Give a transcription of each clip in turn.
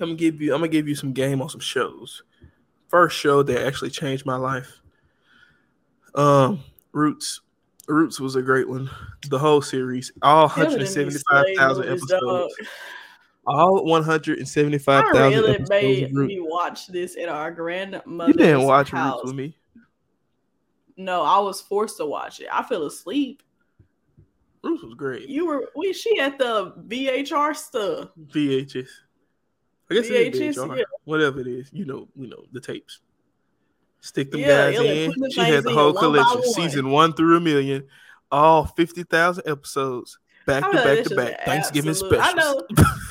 come give you. I'm gonna give you some game on some shows. First show that actually changed my life. Um, Roots. Roots was a great one. The whole series, all 175,000 episodes. All 175,000 I really episodes. made me watch this in our grandmother. You didn't watch house. Roots with me. No, I was forced to watch it. I fell asleep. Roots was great. You were we she had the VHR stuff. VHS. I guess VHS, VHR. Yeah. Whatever it is, you know, you know the tapes. Stick them yeah, guys in. She had the whole collection, season one through a million, all fifty thousand episodes, back to back to back. Thanksgiving special. I know.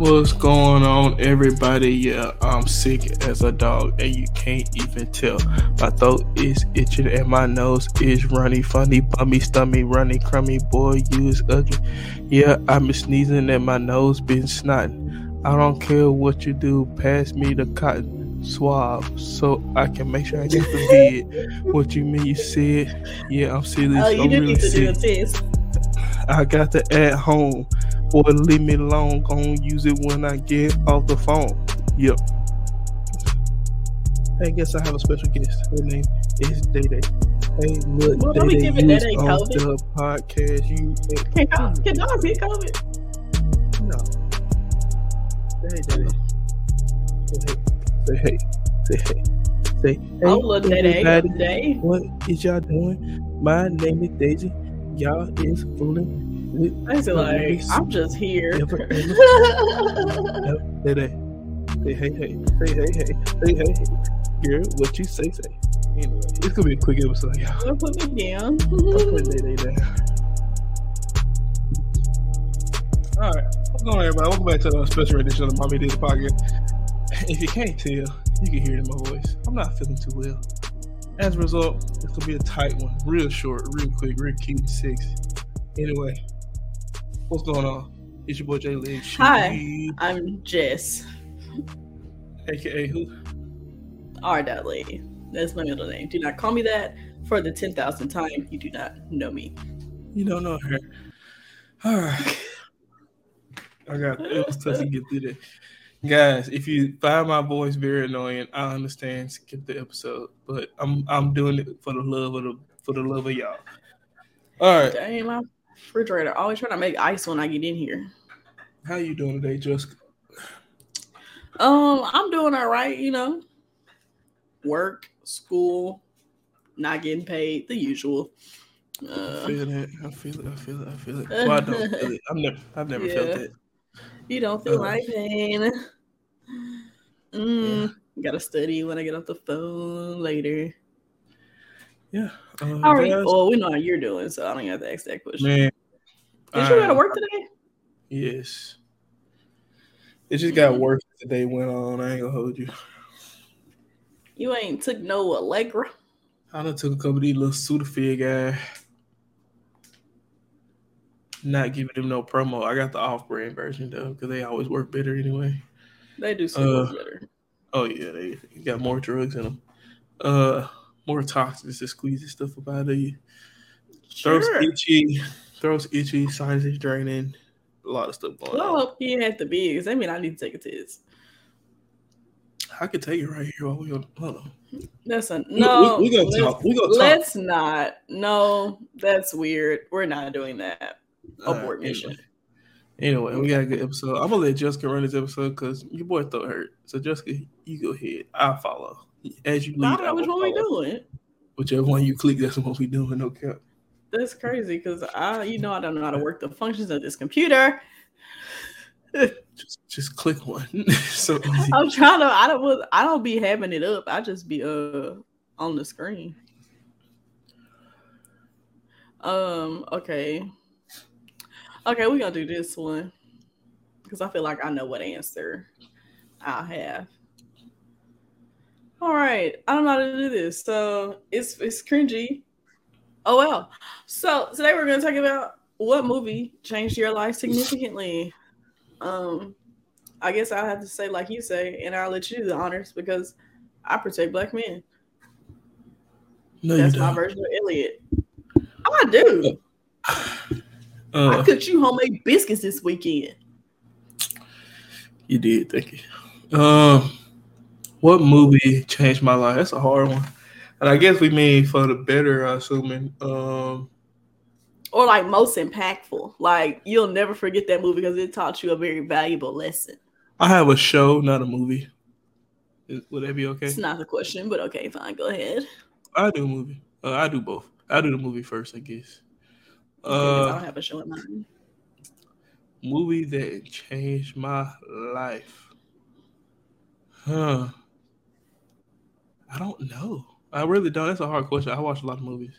What's going on, everybody? Yeah, I'm sick as a dog, and you can't even tell. My throat is itching, and my nose is runny, funny, bummy, stummy, runny, crummy. Boy, you is ugly. Yeah, I'm sneezing, and my nose been snotting. I don't care what you do, pass me the cotton swab so I can make sure I get the bed. what you mean? You said, yeah, I'm serious. Oh, you I'm really need to sick. do a test. I got the at home. Or leave me alone, gonna use it when I get off the phone. Yep. I guess I have a special guest. Her name is Day Day. Hey, look, well, Day Day, you on COVID. the podcast. You can y'all, can y'all see COVID? No. Hey, Day Say hey. Say hey. Say hey. Say hey. Oh, look, Day Day. What is y'all doing? My name is Daisy. Y'all is fooling I feel like I'm just here. Say hey, Say hey, hey, say hey, hey, say hey, hey. Girl, what you say, say. Anyway, it's gonna be a quick episode, y'all. Put me down. Put Day Day down. All right, what's going on, everybody? Welcome back to the special edition of the Mommy Did podcast. If you can't tell, you can hear it in my voice. I'm not feeling too well. As a result, it's gonna be a tight one, real short, real quick, real cute, six. Anyway, What's going on? It's your boy Jay Lee. Hi, I'm Jess. AKA who? R. Dudley. That's my middle name. Do not call me that for the 10,000th time. You do not know me. You don't know her. All right. I got it was tough to get through that. Guys, if you find my voice very annoying, I understand. Skip the episode, but I'm I'm doing it for the love of the for the love of y'all. All right. Damn, refrigerator. Always trying to make ice when I get in here. How you doing today, Jessica? Um, I'm doing all right. You know, work, school, not getting paid, the usual. Uh, I feel it. I feel it. I feel it. I feel it. Well, I don't feel it. I've never, I've never yeah. felt it. You don't feel uh, my pain. Mm, yeah. Gotta study when I get off the phone later. Yeah. Um, are you? Well, we know how you're doing, so I don't have to ask that question. Man, did you go to work today? Yes. It just got mm-hmm. worse as the day went on. I ain't gonna hold you. You ain't took no Allegra. I done took a couple of these little Sudafed guy. Not giving them no promo. I got the off-brand version though, because they always work better anyway. They do so uh, better. Oh yeah, they got more drugs in them. Uh, more toxins to squeeze the stuff up out of you. Sure. Throats itchy, throats itchy, sinus draining, a lot of stuff going well, on. I hope you have to be because I mean I need to take a test. I could take it right here while we on. Hold on. A no. We, we, we gonna talk. We gonna talk. Let's not. No, that's weird. We're not doing that. Abort right, mission. Anyway. anyway, we got a good episode. I'm gonna let Jessica run this episode because your boy throat hurt. So Jessica, you go ahead. I'll follow as you lead. I don't know which one we doing. Whichever one you click, that's what we doing. No cap. That's crazy because I, you know, I don't know how to work the functions of this computer. just, just click one. so I'm trying to. I don't. I don't be having it up. I just be uh on the screen. Um. Okay. Okay, we're gonna do this one because I feel like I know what answer I'll have. All right, I don't know how to do this, so it's it's cringy. Oh well. So today we're gonna talk about what movie changed your life significantly. Um, I guess I'll have to say like you say, and I'll let you do the honors because I protect black men. No, That's you my version of Elliot. I do. I Uh, cooked you homemade biscuits this weekend. you did. Thank you. Um, what movie changed my life? That's a hard one, and I guess we mean for the better. I'm assuming. Um, Or like most impactful. Like you'll never forget that movie because it taught you a very valuable lesson. I have a show, not a movie. Is- Would that be okay? It's not the question, but okay, fine. Go ahead. I do a movie. Uh, I do both. I do the movie first, I guess. 'cause I Uh, don't have a show in mind. movie that changed my life. Huh. I don't know. I really don't. That's a hard question. I watch a lot of movies.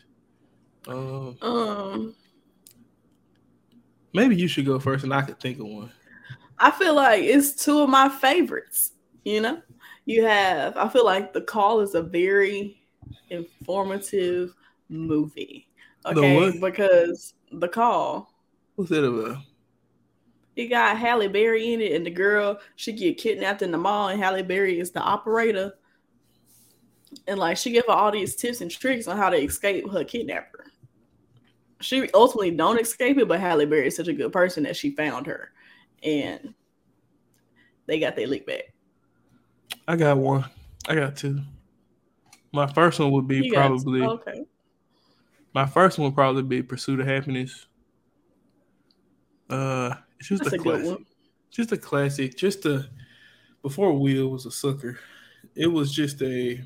Um, Um, maybe you should go first, and I could think of one. I feel like it's two of my favorites. You know, you have. I feel like The Call is a very informative movie. The Okay, what? because The Call, What's that about? it got Halle Berry in it, and the girl she get kidnapped in the mall, and Halle Berry is the operator, and like she gave her all these tips and tricks on how to escape her kidnapper. She ultimately don't escape it, but Halle Berry is such a good person that she found her, and they got their lick back. I got one. I got two. My first one would be You probably okay. my first one would probably be Pursuit of Happiness. Uh, it's just That's a a classic. one. just a classic. Just a before Will was a sucker. It was just a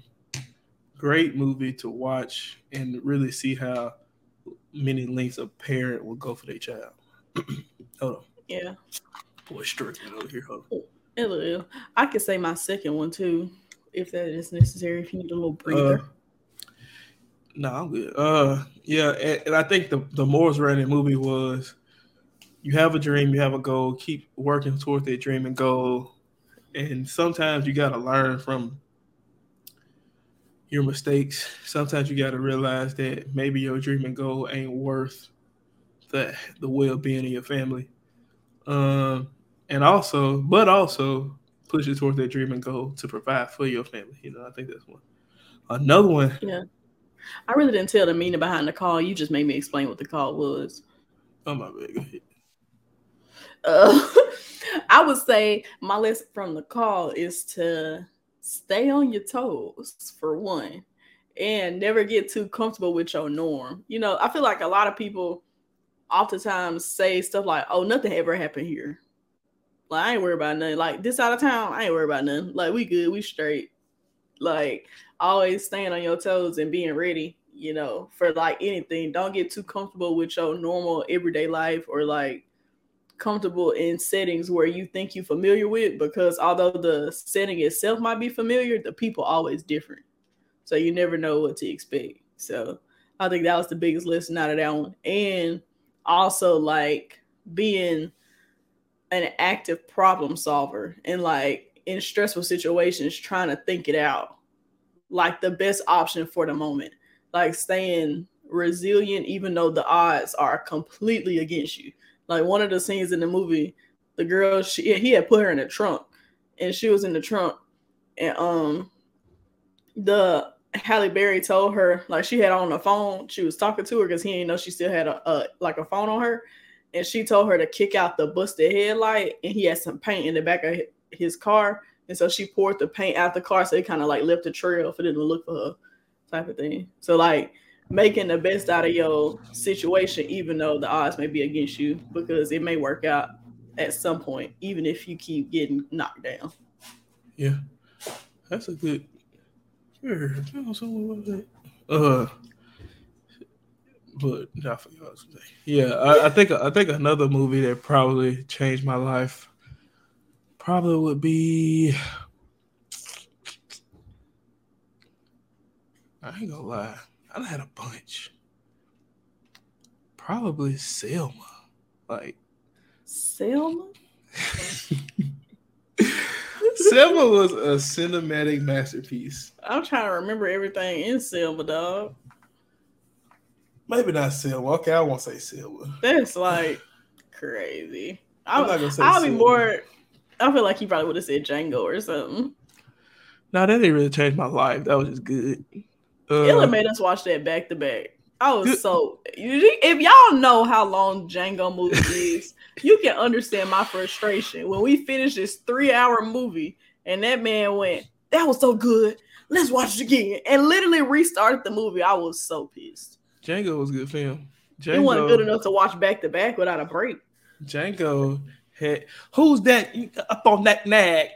great movie to watch and really see how many lengths a parent will go for their child. Hold on, Yeah, boy, struggling over here. Hold on. will. I could say my second one too, if that is necessary. If you need a little breather. Uh, no, I'm good. Uh, yeah, and, and I think the the morals around that movie was you have a dream, you have a goal, keep working towards that dream and goal, and sometimes you got to learn from your mistakes. Sometimes you got to realize that maybe your dream and goal ain't worth the the well being of your family. Um, and also, but also push it towards that dream and goal to provide for your family. You know, I think that's one. Another one. Yeah. I really didn't tell the meaning behind the call. You just made me explain what the call was. Oh my bad. Uh, I would say my lesson from the call is to stay on your toes for one, and never get too comfortable with your norm. You know, I feel like a lot of people oftentimes say stuff like, "Oh, nothing ever happened here." Like I ain't worried about nothing. Like this out of town, I ain't worried about nothing. Like we good, we straight. Like always staying on your toes and being ready. You know, for like anything. Don't get too comfortable with your normal everyday life or like comfortable in settings where you think you're familiar with because although the setting itself might be familiar, the people always different. So you never know what to expect. So I think that was the biggest lesson out of that one. And also like being an active problem solver and like in stressful situations trying to think it out. Like the best option for the moment. Like staying resilient even though the odds are completely against you like one of the scenes in the movie, the girl she he had put her in a trunk, and she was in the trunk, and um, the Halle Berry told her like she had on the phone. She was talking to her because he didn't know she still had a, a like a phone on her, and she told her to kick out the busted headlight, and he had some paint in the back of his car, and so she poured the paint out the car, so it kind of like left a trail for them to look for her, type of thing. So like making the best out of your situation, even though the odds may be against you, because it may work out at some point, even if you keep getting knocked down. Yeah, that's a good. Sure. Uh, but. Yeah, I, I think I think another movie that probably changed my life probably would be. I ain't gonna lie, I had a bunch. Probably Selma, like Selma? Selma was a cinematic masterpiece. I'm trying to remember everything in Selma, dog. Maybe not Selma. Okay, I won't say Selma. That's like crazy. I'm I'll, not gonna say I'll be more. I feel like he probably would have said Django or something. No, that didn't really change my life. That was just good. Uh, Ella made us watch that back to back. I was Good. so. If y'all know how long Django movie is, you can understand my frustration when we finished this three-hour movie and that man went, "That was so good. Let's watch it again," and literally restarted the movie. I was so pissed. Django was a good film. It wasn't good enough to watch back to back without a break. Django had who's that up on that nag?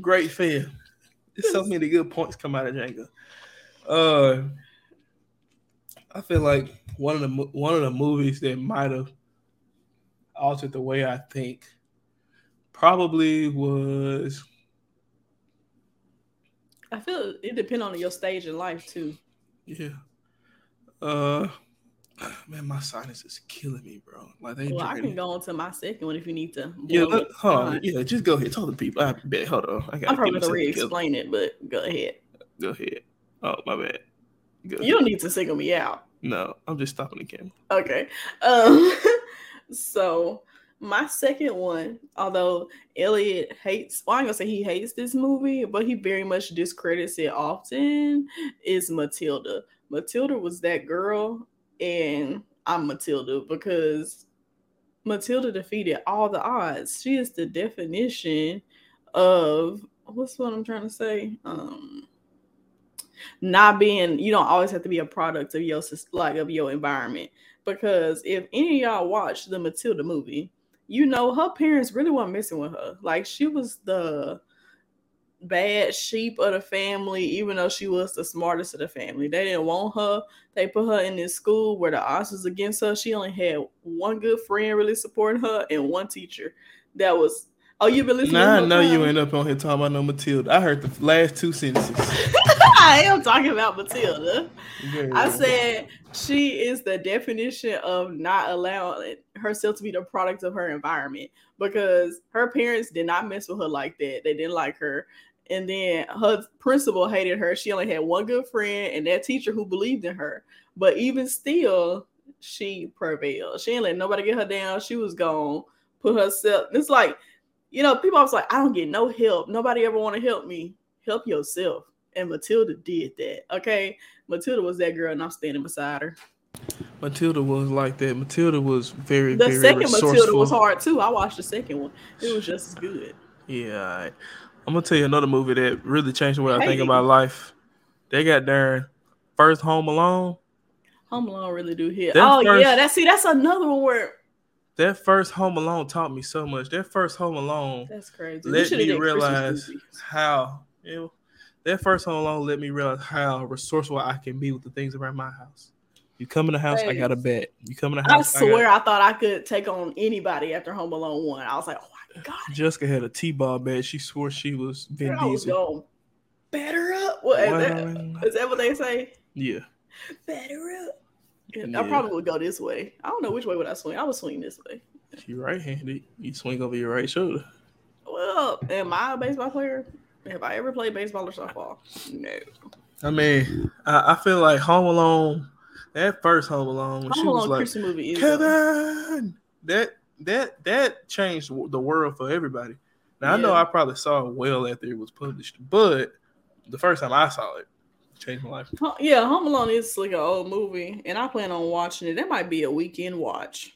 Great film. There's so many good points come out of Django. Uh, I feel like one of the one of the movies that might have altered the way I think probably was I feel it depends on your stage in life too. yeah. Uh, man, my sinus is killing me, bro. Like they Well, I can go on to my second one if you need to. Yeah, let, hold on. Yeah, just go ahead. Tell the people. I bet. Hold on. I got I'm probably gonna re-explain it, but go ahead. Go ahead. Oh, my bad. Go You don't need to single me out. No, I'm just stopping the camera. Okay. Um so my second one, although Elliot hates well, I'm gonna say he hates this movie, but he very much discredits it often, is Matilda. Matilda was that girl, and I'm Matilda because Matilda defeated all the odds. She is the definition of what's what I'm trying to say? Um not being you don't always have to be a product of your like of your environment because if any of y'all watch the Matilda movie, you know her parents really weren't messing with her. Like she was the bad sheep of the family, even though she was the smartest of the family. They didn't want her. They put her in this school where the odds was against her. She only had one good friend really supporting her and one teacher that was. Oh, you've been listening. Now I know whole you time? end up on here talking about no Matilda. I heard the last two sentences. I am talking about Matilda. I said she is the definition of not allowing herself to be the product of her environment because her parents did not mess with her like that. They didn't like her. And then her principal hated her. She only had one good friend and that teacher who believed in her. But even still, she prevailed. She didn't let nobody get her down. She was gone, put herself. It's like, you know, people always like, I don't get no help. Nobody ever want to help me. Help yourself. And Matilda did that. Okay. Matilda was that girl, and I'm standing beside her. Matilda was like that. Matilda was very, The very second resourceful. Matilda was hard too. I watched the second one. It was just as good. Yeah, right. I'm gonna tell you another movie that really changed the way I think about life. They got there first Home Alone. Home Alone really do hit. Oh, that oh first- yeah, that's see, that's another one where That first Home Alone taught me so much. That first Home Alone that's crazy. Let me realize how you know, that first Home Alone let me realize how resourceful I can be with the things around my house. You come in the house, I got a bet. You come in the house, I, swear got, I thought I could take on anybody after Home Alone one. I was like, oh my god, Jessica had a T-ball bet. She swore she was Vin I was Diesel. going better up. What is that? Well, Is that what they say? yeah, Better up. Yeah, Yeah. I probably would go this way. I don't know which way would I swing. I would swing this way. You're right-handed. You swing over your right shoulder. Well, am I a baseball player? Have I ever played baseball or softball? No. I mean, I, I feel like Home Alone, that first Home Alone, when she Home was Alone like, Christmas movie is. Kevin, that that that changed the world for everybody. Now I know I probably saw it well after it was published, but the first time I saw it, it changed my life. Yeah, Home Alone is like an old movie, and I plan on watching it. That might be a weekend watch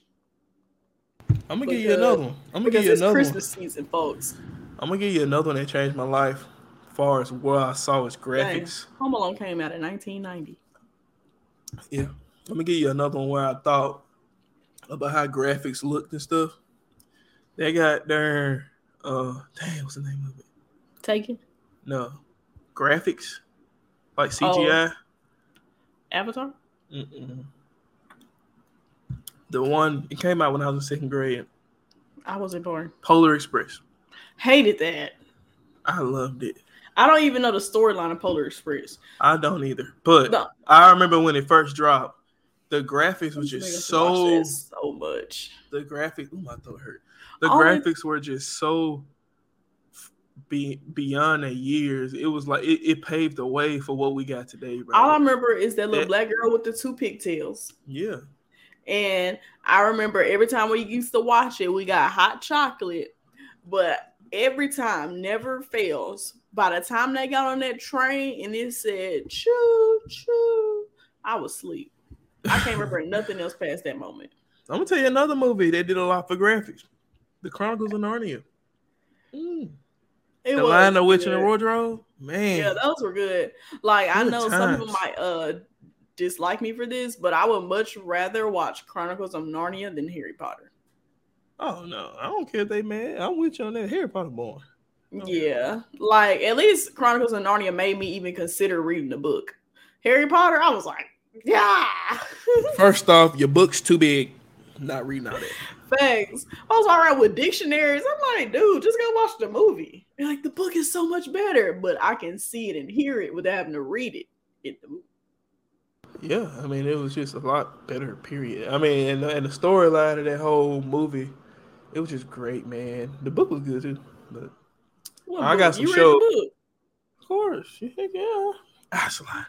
I'm gonna give you another one. I'm gonna give you it's another Christmas one. season, folks. I'm gonna give you another one that changed my life. As far as what I saw as graphics, Home Alone came out in 1990. yeah. Let me give you another one where I thought about how graphics looked and stuff. They got their uh, damn, what's the name of it? Taken No, graphics like CGI. Oh. Avatar. Mm-mm. The one it came out when I was in second grade. I wasn't born. Polar Express. Hated that. I loved it. I don't even know the storyline of Polar Express. I don't either, but No. I remember when it first dropped. The graphics was Niggas just so. so much. The graphics. Ooh, my throat hurt. The Only- graphics were just so be, beyond their years. It was like it, it paved the way for what we got today, bro. All I remember is that little That- black girl with the two pigtails. yeah, And I remember every time we used to watch it, we got hot chocolate. But every time, never fails, by the time they got on that train and it said choo choo, I was asleep. I can't remember nothing else past that moment. I'm gonna tell you another movie they did a lot for graphics. The Chronicles of Narnia. Mm. It the was Lion, the Witch, and the. Wardrobe. Man, Yeah, those were good. Like I Good know some people might uh dislike me for this, but I would much rather watch Chronicles of Narnia than Harry Potter. oh no, I don't care if they mad. I'm with you on that. Harry Potter boy. Yeah, like at least Chronicles of Narnia made me even consider reading the book. Harry Potter, I was like, yeah. First off, your book's too big. Not reading all that. Thanks. I was all right with dictionaries. I'm like, dude, just go watch the movie. Like the book is so much better, but I can see it and hear it without having to read it in the movie. Yeah, I mean, it was just a lot better. Period. I mean, and, and the storyline of that whole movie, it was just great, man. The book was good too, but What I got some you show- the book? of course, yeah, yeah. Aslan,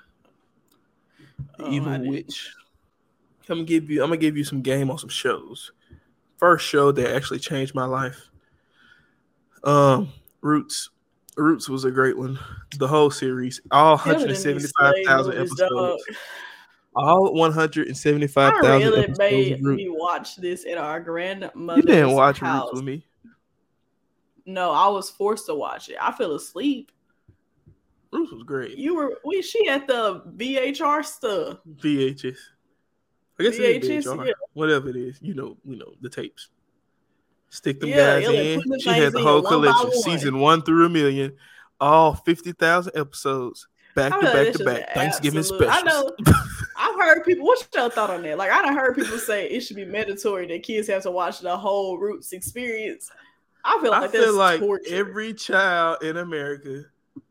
the Oh, evil witch. Come give you. I'm gonna give you some game on some shows. First show that actually changed my life. Um, Roots. Roots was a great one. The whole series, all Killing in these 175,000 slave movies, dog. episodes. All I 175,000 really episodes. made me watch this at our grandmother's You didn't watch house. Roots with me. No, I was forced to watch it. I fell asleep. Roots was great. You were we she at the VHR stuff. VHS. I guess it is VHS, VHR. yeah. Whatever it is, you know, you know the tapes. Stick them Yeah, guys in. the She had the whole collection, one. season one through a million, all fifty thousand episodes, back I to back to back. Thanksgiving absolute- I specials. know. I've heard people. What's your thought on that? Like, I done heard people say it should be mandatory that kids have to watch the whole Roots experience. I feel like I that's feel like torture. every child in America,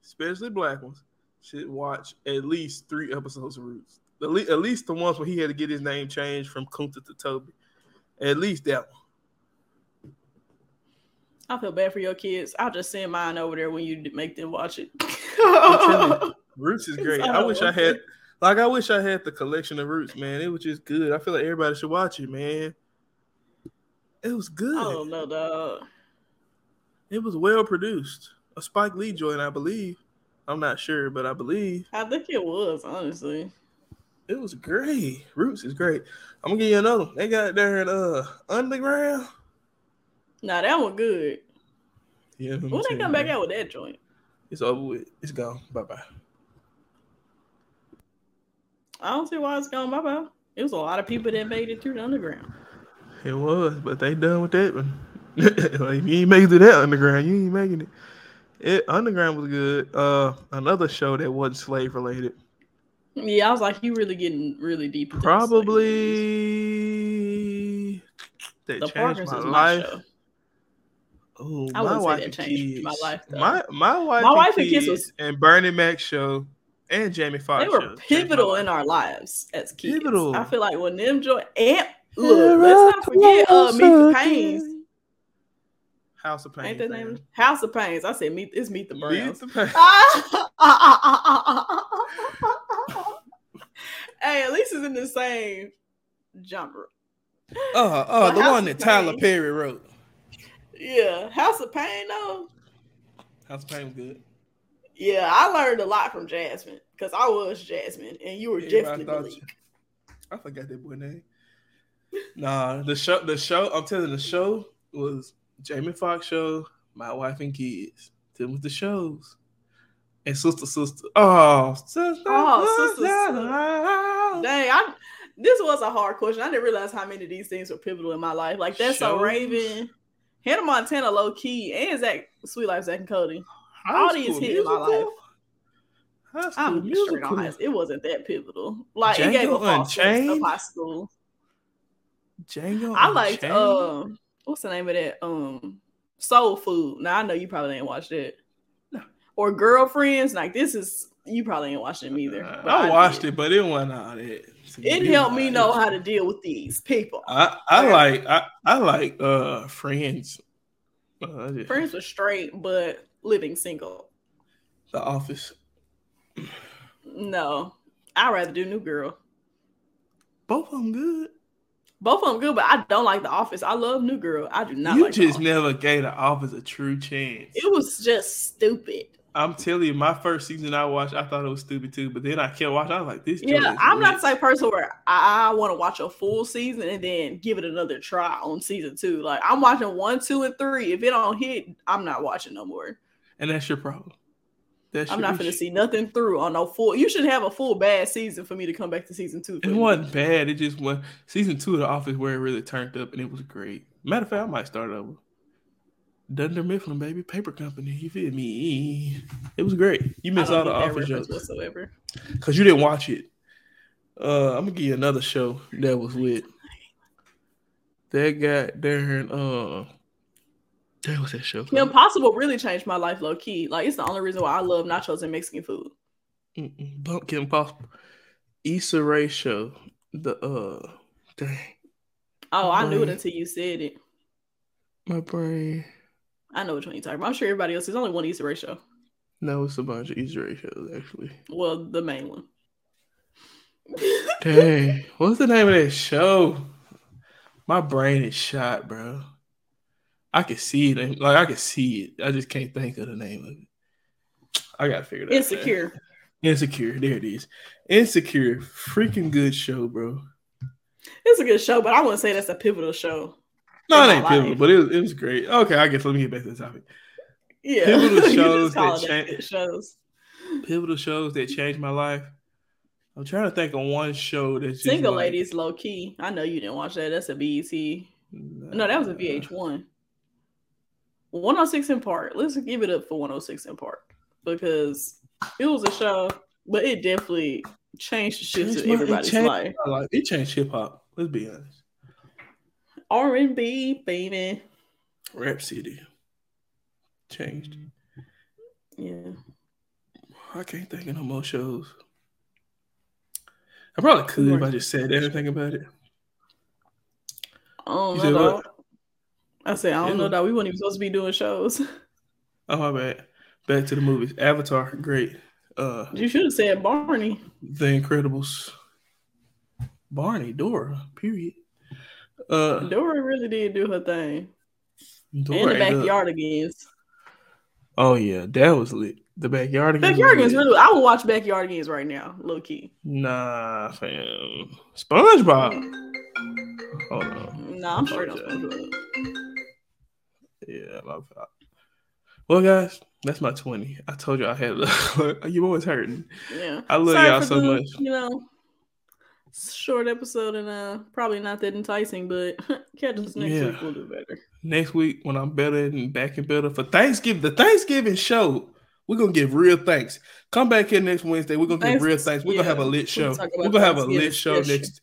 especially black ones, should watch at least three episodes of Roots. At least, at least the ones where he had to get his name changed from Kunta to Toby. At least that one. I feel bad for your kids. I'll just send mine over there when you make them watch it. You, Roots is great. all I wish I had, like, I wish I had the collection of Roots, man. It was just good. I feel like everybody should watch it, man. It was good. I don't know, dog. It was well produced. A Spike Lee joint, I believe. I'm not sure, but I believe I think it was honestly. It was great. Roots is great. I'm gonna give you another. one. They got there in uh underground. Nah, that one good. Yeah. When they come back out with that joint? It's over with. It's gone. Bye bye. I don't see why it's gone. Bye bye. It was a lot of people that made it through the underground. It was, but they done with that one. like, if you ain't making it that underground, you ain't making it. It underground was good. Uh, another show that wasn't slave related. Yeah, I was like, you really getting really deep. into this, like, Probably that the changed Parkers my is my life. show. Oh, I my wife and changed kids. my life, though. My my wife, My and Wife and kids Kids was- and Bernie Mac show and Jamie Foxx They were show pivotal in our lives as kids. Pivotal. I feel like when them joy and look, let's not forget uh, Meet the Paynes. House of Payne. Ain't that name? House of Paynes. I said meet. It's Meet the Meet Browns. the Pain. hey, at least it's in the same genre. Oh, oh, But the House one that Tyler. Perry wrote. Yeah, House of Payne though. House of Payne was good. Yeah, I learned a lot from Jasmine because I was Jasmine, and you were Yeah, Malik. I forgot that boy name. Nah, the show, the show. I'm telling you, the show was Jamie Foxx show, My Wife and Kids. Them was the shows, and Sister Sister. Oh, sister, Oh, Sister, sister. Dang, I this was a hard question. I didn't realize how many of these things were pivotal in my life. Like that's so Shows. Raven, Hannah Montana, low key, and Zack, Suite Life, Zack and Cody. High all these hit in my life. I'm straight on high. It wasn't that pivotal. Like it gave a Django false sense of high school. Django. I liked Unchained? um what's the name of that? Um Soul Food. Now I know you probably ain't watched that. No. Or girlfriends. Like this is you probably ain't watched them either. But I watched it, but it wasn't all that. It helped me know how to deal with these people. I, I like I, I like uh friends. Uh, I just- Friends was straight, but living single. the office. No, I'd rather do New Girl. Both of them good. Both of them good, but I don't like The Office. I love New Girl. I do not you like just never gave the office a true chance. It was just stupid. I'm telling you, my first season I watched, I thought it was stupid too. But then I kept watching. I was like, this. Yeah, I'm not the type of person where I, want to watch a full season and then give it another try on season two. Like I'm watching one, two, and three. If it don't hit, I'm not watching no more. and that's your problem. That's I'm your not gonna see nothing through on no full. You should have a full bad season for me to come back to season two. It wasn't bad. It just went season two of The Office where it really turned up, and it was great. Matter of fact, I might start over. Dunder Mifflin, baby, paper company. You feel me? It was great. You missed all the Office jokes whatsoever. because you didn't watch it. Uh, I'm gonna give you another show that was lit. That got Darren. Uh, that was that show. Kim called? Possible really changed my life low key. Like it's the only reason why I love nachos and Mexican food. Mm-mm, Bump Kim Issa Rae show. The uh, dang, Oh, I knew it until you said it. my brain. I know which one you're talking about. I'm sure everybody else. There's only one Issa Rae show. No, it's a bunch of Issa Rae shows actually. Well, the main one. Dang, what's the name of that show? My brain is shot, bro. I can see it, like I can see it. I just can't think of the name of it. I gotta figure it out. Insecure. Insecure. There it is. Insecure. Freaking good show, bro. It's a good show, but I wouldn't say that's a pivotal show. No, it ain't pivotal, life. but it was, it was great. Okay, I guess let me get back to the topic. Yeah, Pivotal shows that change- shows. Pivotal shows that changed my life. I'm trying to think of one show that Single like- ladies, low key. I know you didn't watch that. That's a BET. No, that was a VH1. 106 & Park. Let's give it up for 106 & Park because it was a show, but it definitely changed the shit to everybody's life. life. It changed hip hop. Let's be honest. R and B, baby. Rap City changed. Yeah, I can't think of no more shows. I probably could if I just said anything about it. I don't You know. said. I said I don't Yeah. know that we weren't even supposed to be doing shows. Oh my bad. Back to the movies. Avatar, great. Uh, You should have said Barney. The Incredibles. Barney, Dora, period. Uh, Dora really did do her thing Dora in the Backyardigans. Oh yeah, that was lit. The Backyardigans. Backyard games really. I would watch Backyardigans right now, low key. Nah, fam. SpongeBob. Hold on. Nah, I'm on Apologize. SpongeBob. Yeah. Well, guys, that's my twenty. I told you I had. you always hurting. Yeah, I love Sorry y'all so the, much. You know, short episode and uh, probably not that enticing, but catch us next Yeah. week. We'll do better. Next week when I'm better and back and better for Thanksgiving, the Thanksgiving show, we're gonna give real thanks. Come back here next Wednesday. We're gonna give Thanks- real thanks. We're gonna have a lit show. We're gonna have a lit show next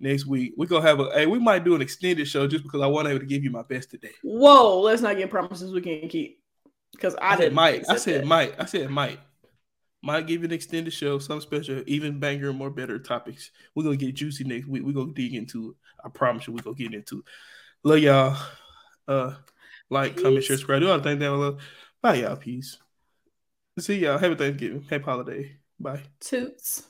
next week. We're gonna have a hey, we might do an extended show just because I want to give you my best today. Whoa, let's not get promises we can't keep. Because I, I, said didn't. might. I said that. might. I said might. Might give you an extended show, some special, even banger, more better topics. We're gonna get juicy next week. We're gonna dig into it. I promise you, we're gonna get into it. Love y'all. Uh like, comment, share, Peace. subscribe. Do all the things down below. Bye, y'all. Peace. See y'all. Happy Thanksgiving. Happy holiday. Bye. Toots.